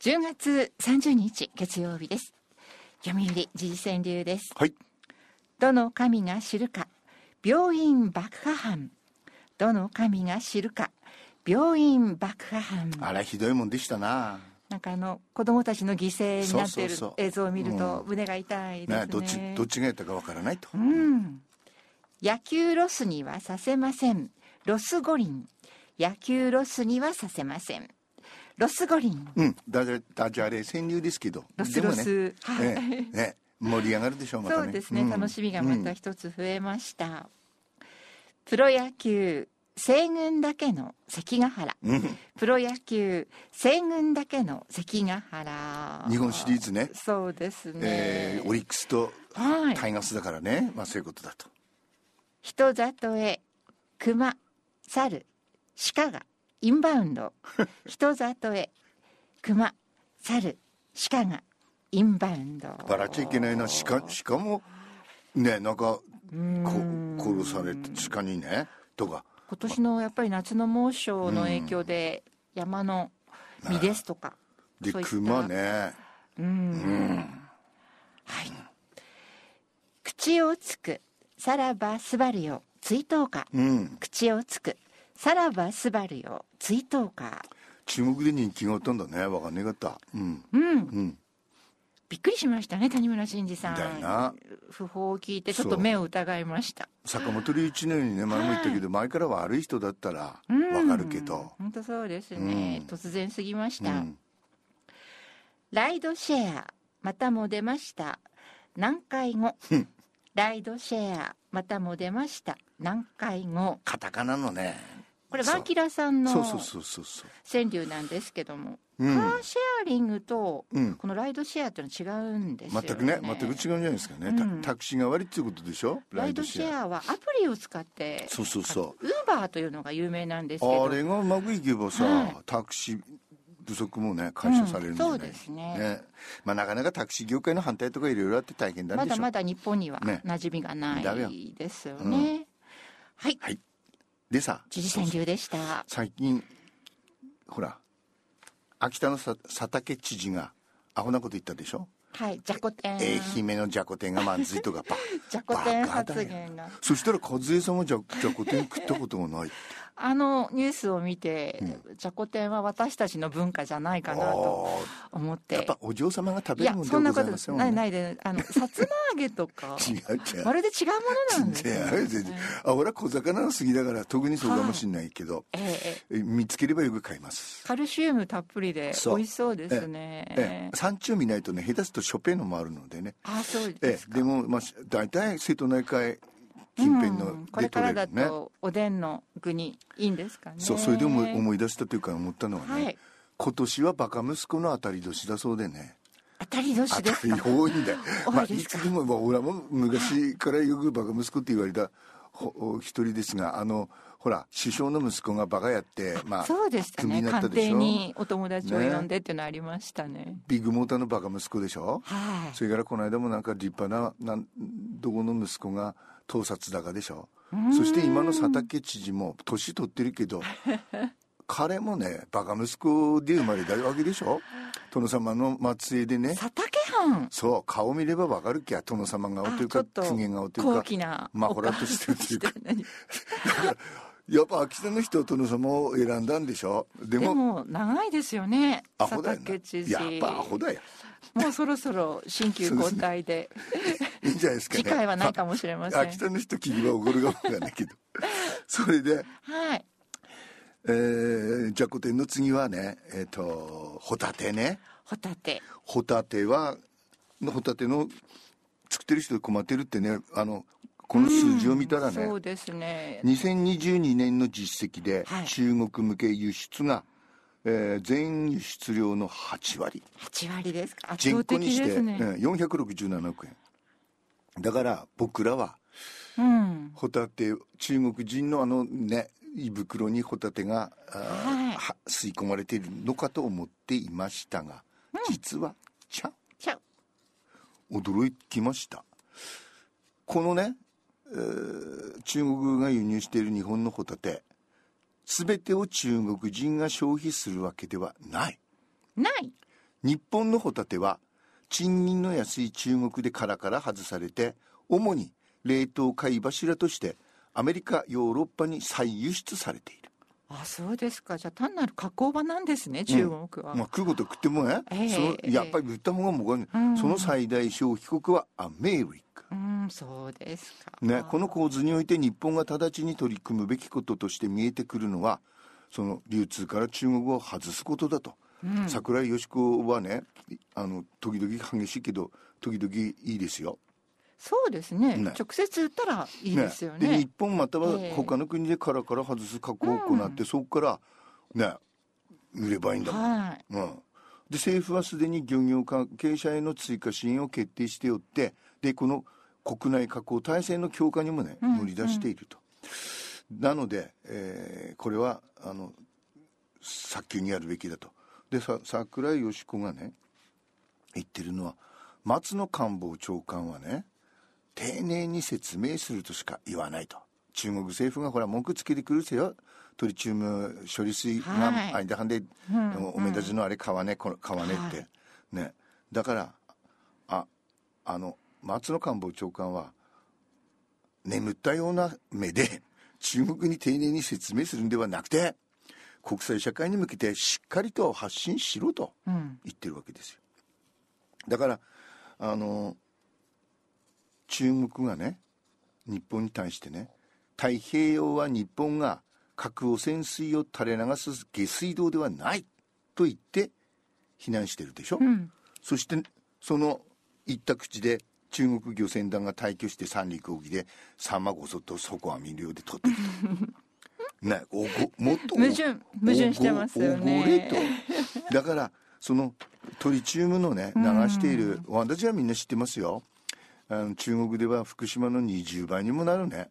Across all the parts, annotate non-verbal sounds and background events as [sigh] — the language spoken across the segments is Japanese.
10月30日月曜日です。読売時事川柳です。はい。どの神が知るか病院爆破犯。どの神が知るか病院爆破犯。あらひどいもんでしたな。なんかあの子供たちの犠牲になっている映像を見ると胸が痛いですね。ねどっちどっちがやったかわからないと、うん。野球ロスにはさせません。ロス五輪。野球ロスにはさせませんロス五輪。うん、ダジャダジャレ川柳ですけど。ロスロス、ね。はい、ねね盛り上がるでしょうまたね。そうですね、ん。楽しみがまた一つ増えました、プロ野球西軍だけの関ヶ原。うん。うんプロ野球西軍だけの関ヶ原。日本シリーズね。そうですね、えーオリックスとはい。タイガースだからね、まあそういうことだと。人里へ熊猿鹿がインバウンド。[laughs] 人里へ。熊猿鹿がインバウンド。笑っちゃいけないな鹿鹿もねなんかこうん殺されて鹿にねとか。今年のやっぱり夏の猛暑の影響で山の実ですとか、で熊ね。うん。はい。口をつくさらばすばるよ追悼歌。うん。口をつくさらばすばるよ。追悼歌中国で人気があったんだね。わかんねかった。うん。うん。うん。びっくりしましたね谷村新司さん。訃報を聞いてちょっと目を疑いました。坂本龍一のようにね前も言ったけど前から悪い人だったらわかるけど。本当そうですね、うん。突然すぎました、うん。ライドシェアまたも出ました。何回後。うん。ライドシェアまたも出ました。何回後。カタカナのねこれワンキラさんの川柳なんですけども、うん。カーシェアリングとうん。このライドシェアっていうのは違うんですよね。全くね全く違うんじゃないですかね、タうん。タクシー代わりっていうことでしょ？ライドシェアはア。プリを使ってそうそうそう。ウーバーというのが有名なんですけど。あれがうまくいけばさ、はい。タクシー不足もね解消されるんじゃない、うんそうですね。まあ、なかなかタクシー業界の反対とかいろいろあって大変なんでしょ？まだまだ日本にはね。馴染みがないですよね。はい、はいでさ知事でした。最近ほら秋田のさ佐竹知事がアホなこと言ったでしょ？はい、じゃこ天。愛媛のじゃこ天がまずいとかば [laughs] じゃこ天発言が。そしたら和江さんはじゃじゃこ天食ったことがないあのニュースを見て、じゃこ天は私たちの文化じゃないかなと思って。やっぱお嬢様が食べるもんでそんなこはございとないませんもんねないで、あの [laughs] さつま揚げとか違う違う。まるで違うものなんですよ、全然全然。あ俺は小魚の好きだから特にそうかもしれないけど、ええええ。え見つければよく買います。カルシウムたっぷりで美味しそうですね。ええ産地を見ないとね下手するとショペのもあるのでね。あ、そうえですでも、まあ、大体瀬戸内海近辺のうんこれでからだとおでんの具にいいんですかね。そうそれで思い思い出したというか思ったのはね、はい今年はバカ息子の当たり年だそうでね当たり年ですか？多いんだ [laughs] まあ、いつでも、まあ、俺はもう昔からよくバカ息子って言われた一人ですがあのほら首相の息子がバカやってまあそうでしたね。官邸にお友達を呼んでっていうのありましたね。ビッグモーターのバカ息子でしょ？はい。それからこの間もなんか立派ななんどこの息子が盗撮高でしょ？そして今の佐竹知事も年取ってるけど [laughs] 彼もねバカ息子で生まれたわけでしょ？殿様の末裔でね。佐竹藩。そう顔見ればわかるきゃ殿様顔というか公家顔という高か貴なまあほらっとしてるというか [laughs] やっぱ秋田の人は殿様を選んだんでしょ？でもでも長いですよね。佐竹知事。やっぱアホだよもうそろそろ新旧交代でいいんじゃないですかね次回はないかもしれません。秋田の人聞けば怒るかもわないけど [laughs] それではい。えー、じゃこ天の次はねえっ、とホタテねホタテ。ホタテはホタテの作ってる人困ってるってねあのこの数字を見たらね、そうですね。2022年の実績ではい中国向け輸出が、えー全輸出量の8割八割ですか？圧人倒的口にして。うん467億円だから僕らはうん。ホタテ中国人のあのね胃袋にホタテが、はいは吸い込まれているのかと思っていましたが、実はちゃちゃう。驚きましたこのね、えー中国が輸入している日本のホタテ全てを中国人が消費するわけではないない。日本のホタテは賃金の安い中国で殻から外されて主に冷凍貝柱としてアメリカヨーロッパに再輸出されているあそうですか。じゃあ単なる加工場なんですね中国は、まあ、食うこと食ってもね、ええそのやっぱり売った方がもうかんない、うん。その最大消費国はアメリカ。うんそうですか。ね、この構図において日本が直ちに取り組むべきこととして見えてくるのはその流通から中国を外すことだと、うん。桜井よし子はねあの時々激しいけど時々いいですよ。そうですね。ね。直接売ったらいいですよでね。日本またはええ。他の国で殻から外す加工を行って、そこからね売ればいいんだもん。はい。うん、で政府はすでに漁業関係者への追加支援を決定しておってでこの国内加工体制の強化にもねうん乗り出していると、なので、えーこれはあの早急にやるべきだと。でさ桜井よし子がね言ってるのは松野官房長官はね丁寧に説明するとしか言わないと。中国政府がほら文句つけてくるせよ。トリチウム処理水がはい。間半で、うん。おめだちのあれ買わねこれ買わねって、はい。ね。だからああの松野官房長官は眠ったような目で中国に丁寧に説明するんではなくて国際社会に向けてしっかりと発信しろとうん。言ってるわけですよ。だからあの中国がね日本に対してね太平洋は日本が核汚染水を垂れ流す下水道ではないと言って非難してるでしょ、うん。そしてその言った口で中国漁船団が退去して三陸沖でサンマごそっと底網漁で取ってると [laughs] ねおごもっと矛盾矛盾してますよね。だからそのトリチウムのね流している、私はみんな知ってますよあの中国では福島の20倍にもなるね。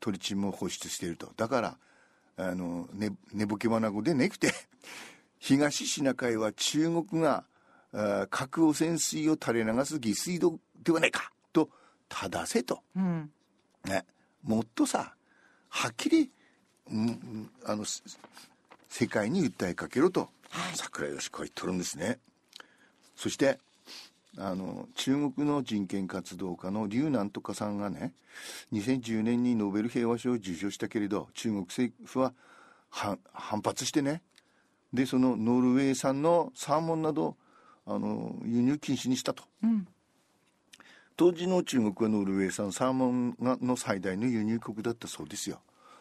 トリチウムを放出していると。だからあのね寝ぼけまなごでねくて [laughs] 東シナ海は中国が核汚染水を垂れ流す下水道ではないかと正せと、うん。ね、もっとさはっきり、うんうんあのす世界に訴えかけろと、はい。桜井よし子は言っとるんですね。そしてあの中国の人権活動家の劉なんとかさんがね2010年にノーベル平和賞を受賞したけれど中国政府はは反発してねでそのノルウェー産のサーモンなどあの輸入禁止にしたと。うん。当時の中国はノルウェー産サーモンがの最大の輸入国だったそうですよ。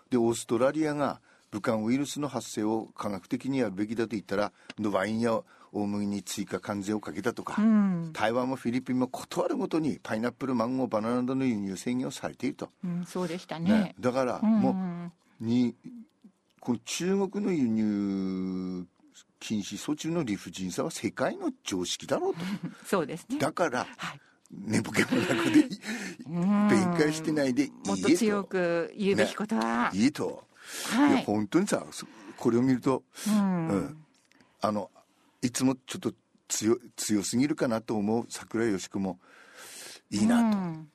でオーストラリアが武漢ウイルスの発生を科学的にやるべきだと言ったらワインや大麦に追加関税をかけたとか、うん。台湾もフィリピンも断るごとにパイナップルマンゴーバナナなどの輸入制限をされていると、うんそうでしたね。ね。だからうんもうにこの中国の輸入禁止措置の理不尽さは世界の常識だろうと。[laughs] そうですね。だからはい。寝ぼけもなくでうん。弁解してないでいいもっと強く言うべきことは、いいと、い、はいや本当にさそこれを見るとうん。うん。あのいつもちょっと強強すぎるかなと思う桜井よし子もいいなと、うん。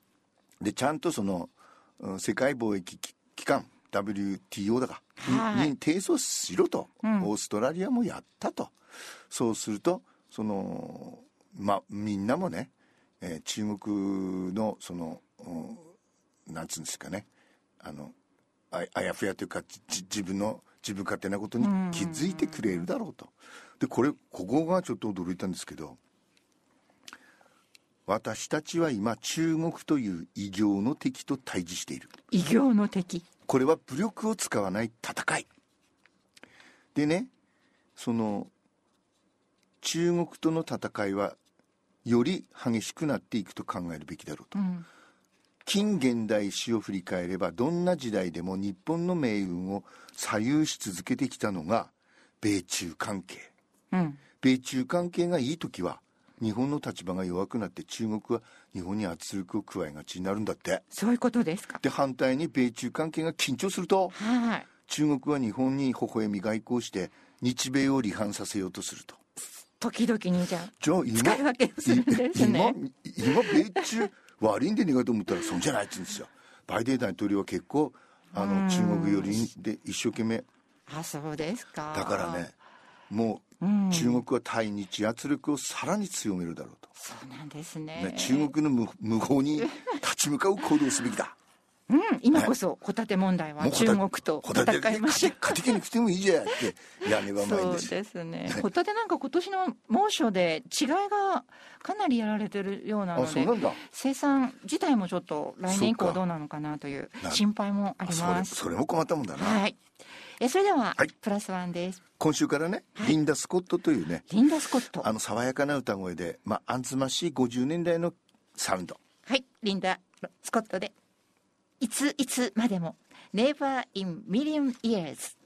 でちゃんとその、うん世界貿易機機関 WTO だか、にはい。に提訴しろと、うん。オーストラリアもやったと。そうするとそのまみんなもね、えー中国のその、うんなんつうんですかね。あのああやふやというかじ自分の自分勝手なことに気づいてくれるだろうと。でこれここがちょっと驚いたんですけど私たちは今中国という異形の敵と対峙している。異形の敵。これは武力を使わない戦い。でねその中国との戦いはより激しくなっていくと考えるべきだろうと。うん近現代史を振り返ればどんな時代でも日本の命運を左右し続けてきたのが米中関係。うん。米中関係がいい時は日本の立場が弱くなって中国は日本に圧力を加えがちになるんだって。そういうことですか。で反対に米中関係が緊張するとはい。中国は日本に微笑み外交して日米を離反させようとすると。時々にじゃあじゃあ今使い分けをするんですね。今今米中悪いんでねえかと思ったらそうじゃないって言うんですよ。バイデン大統領は結構あの中国寄りで一生懸命。あそうですか。だからねもううん。中国は対日圧力をさらに強めるだろうと、そうなんですね。ね、中国の無無法に立ち向かう行動をすべきだうん、今こそホタテ問題は中国と戦いましょう勝てに来てもいいじゃんってやればまいんそうですですね。ホタテなんか今年の猛暑で違いがかなりやられてるようなあので生産自体もちょっと来年以降どうなのかなというな心配もありそれます。それも困ったもんだな、はい。えそれでは、はいプラスワンです。今週からね、リンダ・スコットというねリンダ・スコット。あの爽やかな歌声で、まあ、あんつましい50年代のサウンドはい、リンダ・スコットで。いついつまでも。Never in million years。